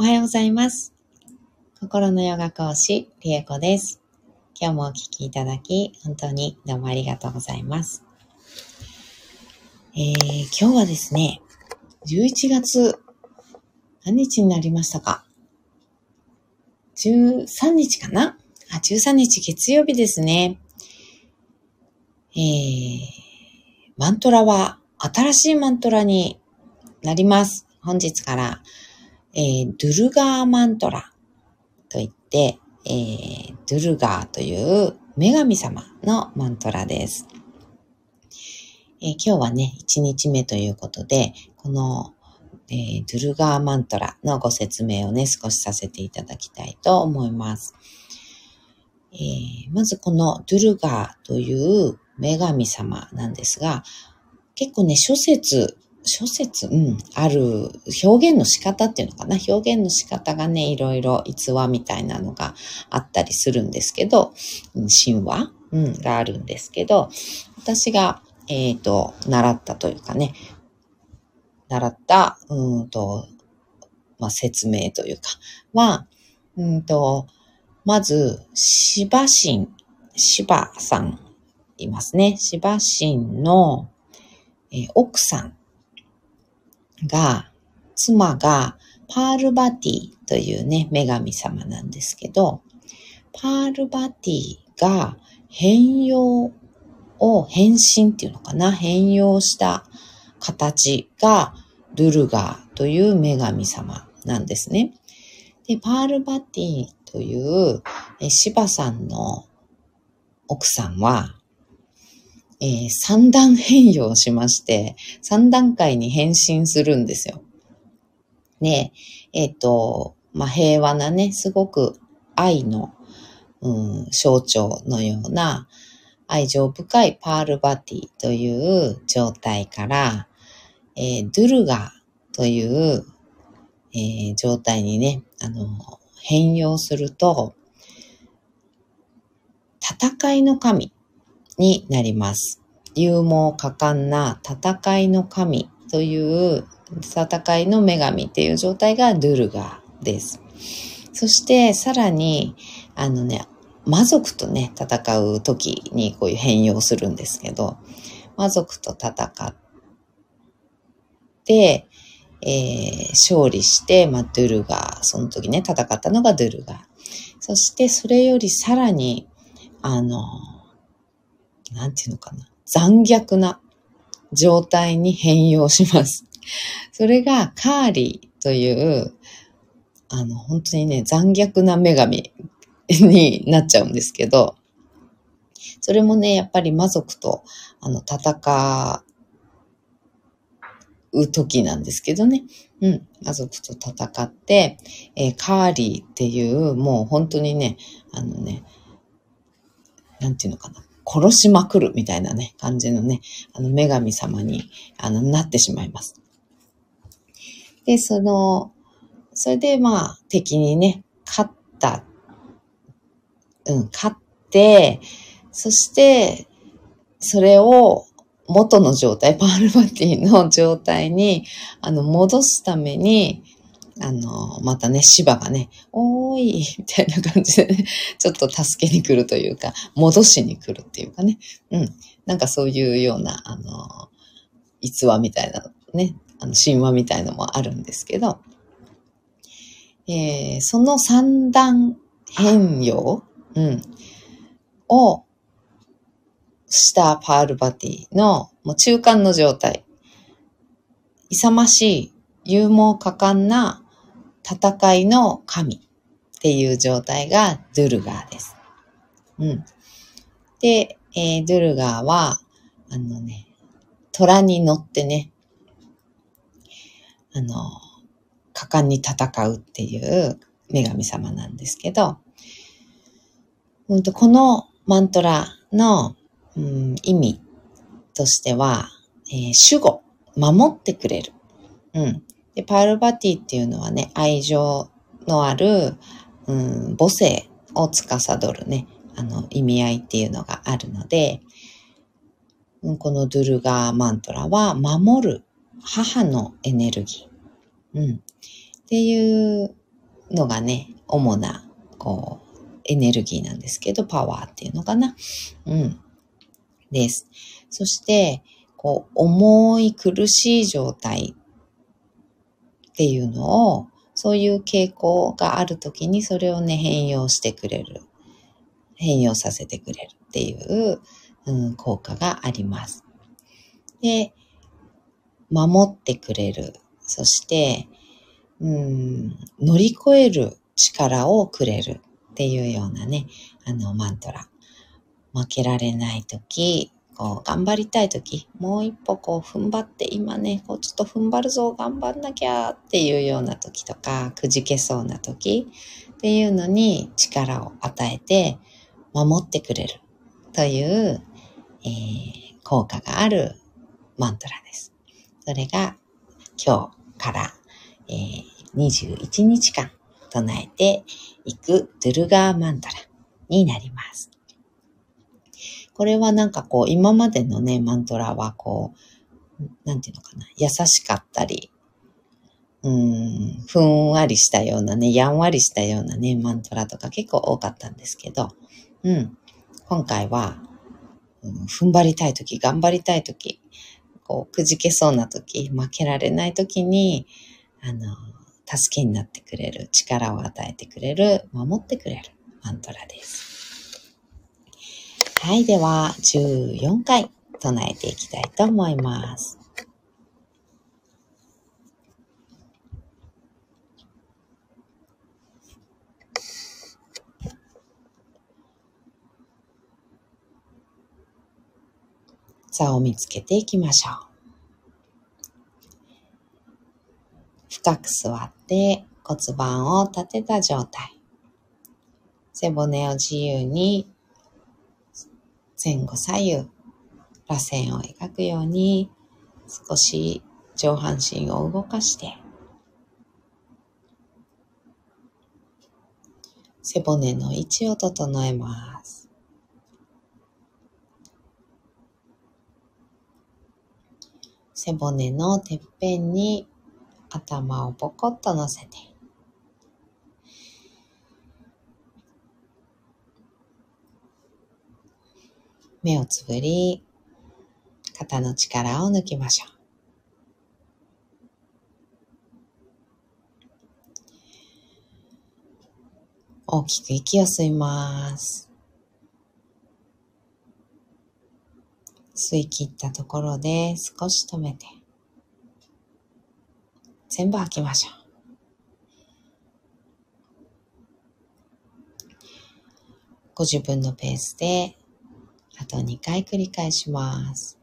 おはようございます。心のヨガ講師、リエコです。今日もお聞きいただき、本当にどうもありがとうございます。えー、今日はですね、11月、何日になりましたか ?13 日かな？あ、13日月曜日ですね。えー、マントラは新しいマントラになります。本日から、えー、ドゥルガーマントラといって、えー、ドゥルガーという女神様のマントラです。えー今日はね、1日目ということで、この、えードゥルガーマントラのご説明をね、少しさせていただきたいと思います。えーまずこのドゥルガーという女神様なんですが、結構ね、諸説、諸説、うん、ある表現の仕方っていうのかな？表現の仕方がね、いろいろ逸話みたいなのがあったりするんですけど、神話、うん、があるんですけど、私が、えっ、と、習ったというかね、習った、うんと、まあ、説明というか、は、うんと、まず、芝神、芝さん、いますね。芝神の、えー奥さんが、妻がパールバティというね、女神様なんですけど、パールバティが変容を、変身っていうのかな変容した形がドゥルガーという女神様なんですね。で、パールバティというえシバさんの奥さんは、えー三段変容しまして、三段階に変身するんですよ。で、ええっ、と、まあ、平和なね、すごく愛の、うん、象徴のような愛情深いパールバティという状態から、えードゥルガという、えー状態にね、あの、変容すると、戦いの神になります。勇猛果敢な戦いの神という戦いの女神っていう状態がドゥルガーです。そしてさらに、あのね、魔族とね、戦う時にこういう変容するんですけど、魔族と戦って、えー勝利して、まあ、ドゥルガー、その時ね、戦ったのがドゥルガー。そしてそれよりさらに、あの、なんていうのかな、残虐な状態に変容します。それがカーリーという、あの、本当にね、残虐な女神になっちゃうんですけど、それもね、やっぱり魔族と、あの、戦う時なんですけどね。うん。魔族と戦って、えーカーリーっていう、もう本当にね、あのね、なんていうのかな。殺しまくるみたいなね、感じのね、あの、女神様に、あの、なってしまいます。で、その、それでまあ、敵にね、勝った。うん、勝って、そして、それを元の状態、パールバティの状態に、あの、戻すために、あの、またね、芝がね、おーい、みたいな感じでね、ちょっと助けに来るというか、戻しに来るっていうかね。うん。なんかそういうような、あの、逸話みたいなね、あの、神話みたいのもあるんですけど、えーその三段変容、うん、をしたパールバティのもう中間の状態。勇ましい、勇猛果敢な戦いの神っていう状態がドゥルガーです。うん。で、えードゥルガーは、あのね、虎に乗ってね、あの、果敢に戦うっていう女神様なんですけど、うんとこのマントラの、うん意味としては、えー守護、守ってくれる。うん。で、パールバティっていうのはね、愛情のある、うん、母性を司るね、あの、意味合いっていうのがあるので、うんこのドゥルガーマントラは、守る母のエネルギー。うん。っていうのがね、主な、こう、エネルギーなんですけど、パワーっていうのかな。うん。です。そして、こう、重い苦しい状態っていうのを、そういう傾向があるときにそれをね、変容してくれる。変容させてくれるっていう、うん、効果があります。で、守ってくれる。そして、うん、乗り越える力をくれるっていうようなね、あの、マントラ。負けられないとき、こう、頑張りたいとき、もう一歩こう、踏ん張って、今ね、こう、ちょっと踏ん張るぞ、頑張んなきゃっていうようなときとか、くじけそうなときっていうのに力を与えて、守ってくれるという、えー、効果があるマントラです。それが今日から、えー、21日間唱えていくドゥルガーマントラになります。これはなんかこう今までのね、マントラはこう、なんていうのかな、優しかったり、うん、ふんわりしたようなね、やんわりしたようなね、マントラとか結構多かったんですけど、うん、今回は、うん、踏ん張りたいとき、頑張りたいとき、こう、くじけそうな時、負けられない時に、あの、助けになってくれる、力を与えてくれる、守ってくれるマントラです。はい、では、14回唱えていきたいと思います。座を見つけていきましょう。深く座って骨盤を立てた状態。背骨を自由に前後左右、螺旋を描くように少し上半身を動かして背骨の位置を整えます。背骨のてっぺんに頭をポコッと乗せて、目をつぶり、肩の力を抜きましょう。大きく息を吸います。吸い切ったところで少し止めて、全部吐きましょう。ご自分のペースであと2回繰り返します。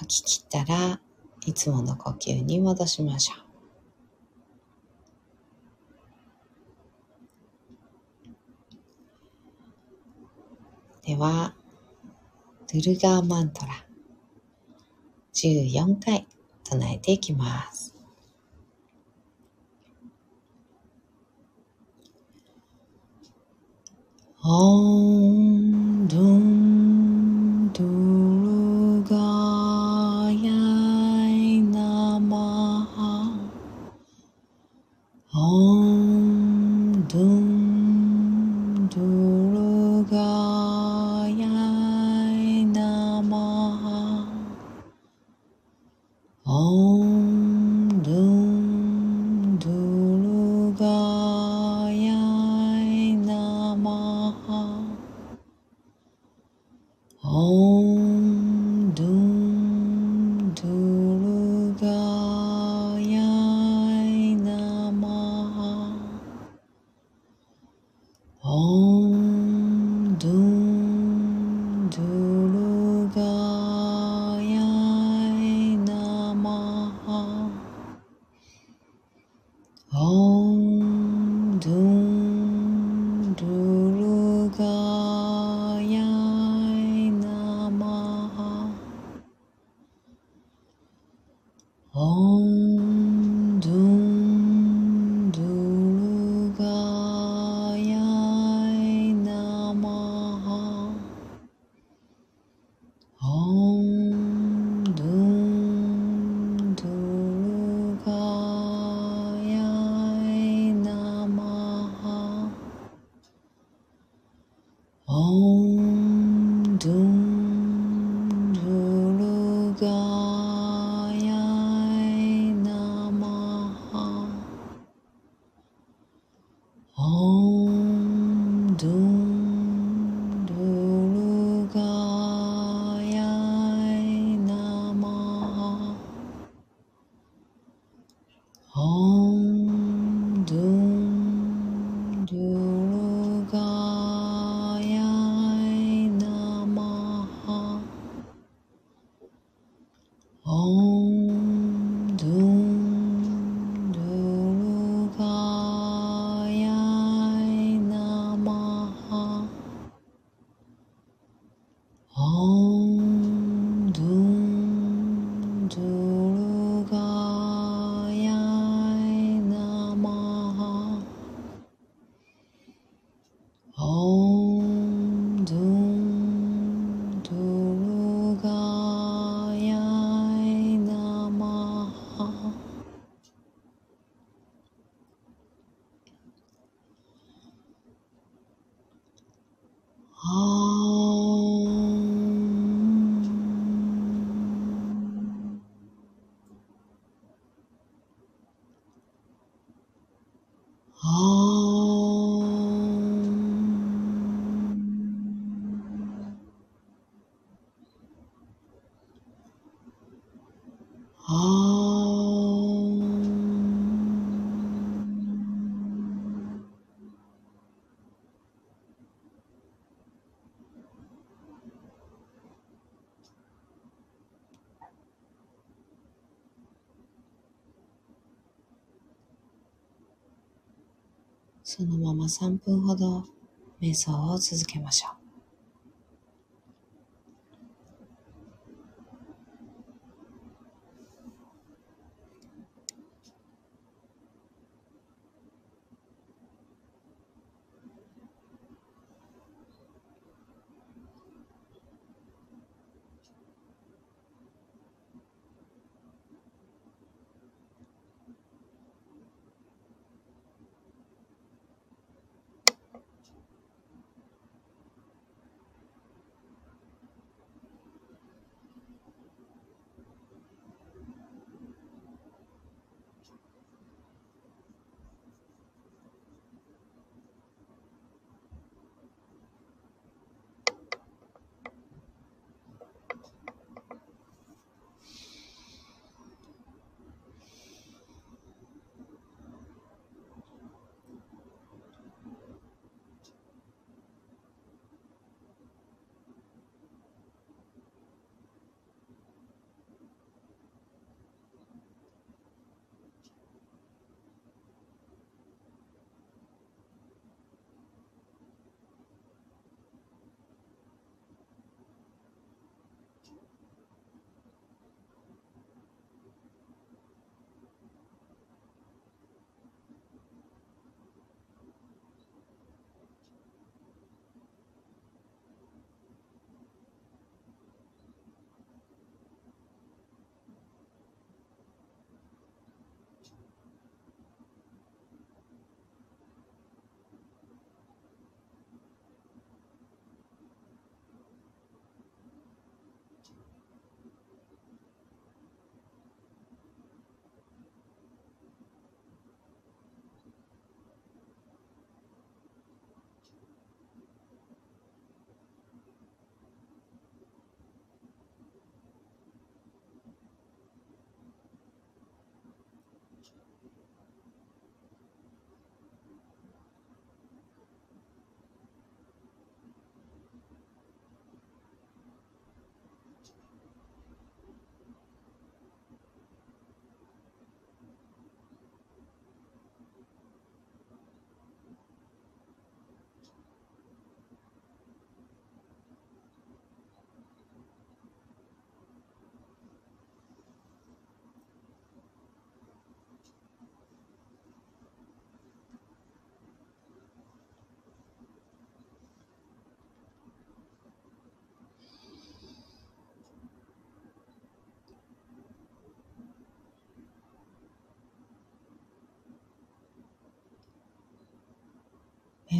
吐き切ったらいつもの呼吸に戻しましょう。では、ドゥルガーマントラ14回唱えていきます。オン Oh. そのまま3分ほど瞑想を続けましょう。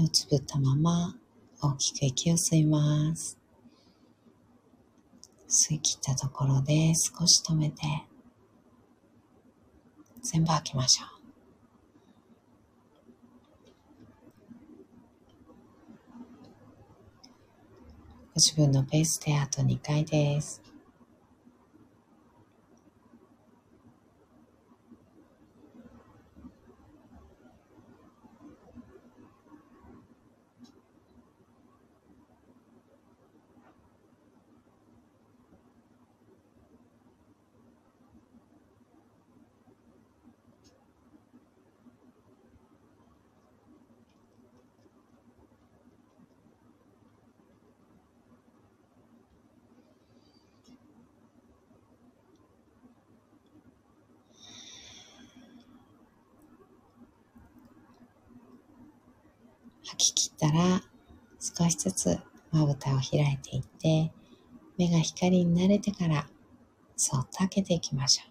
目をつぶったまま大きく息を吸います。吸い切ったところで少し止めて全部吐きましょう。ご自分のペースであと2回です。吐き切ったら少しずつまぶたを開いていって目が光に慣れてからそっと開けていきましょう。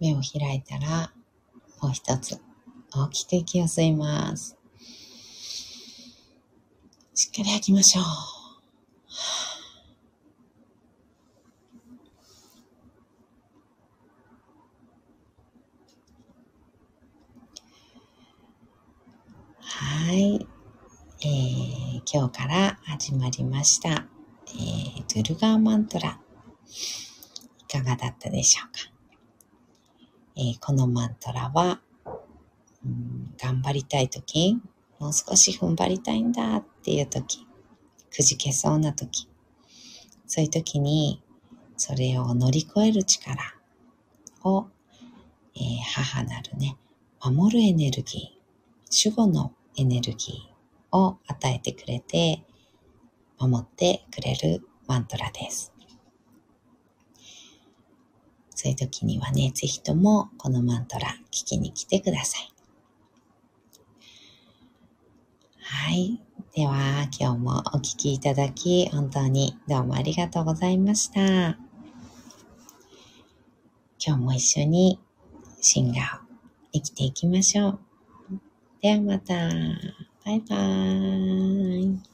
目を開いたらもう一つ大きく息を吸います。しっかり吐きましょう。はい。えー、今日から始まりました。えー、ドゥルガーマントラ。いかがだったでしょうか？えー、このマントラは、うん、頑張りたいとき、もう少し踏ん張りたいんだっていう時、くじけそうな時、そういう時に、それを乗り越える力を、えー、母なるね、守るエネルギー、守護のエネルギーを与えてくれて、守ってくれるマントラです。そういう時にはね、ぜひともこのマントラ聞きに来てください。はい。では、今日もお聴きいただき、本当にどうもありがとうございました。今日も一緒にシンガーを生きていきましょう。ではまた。バイバーイ。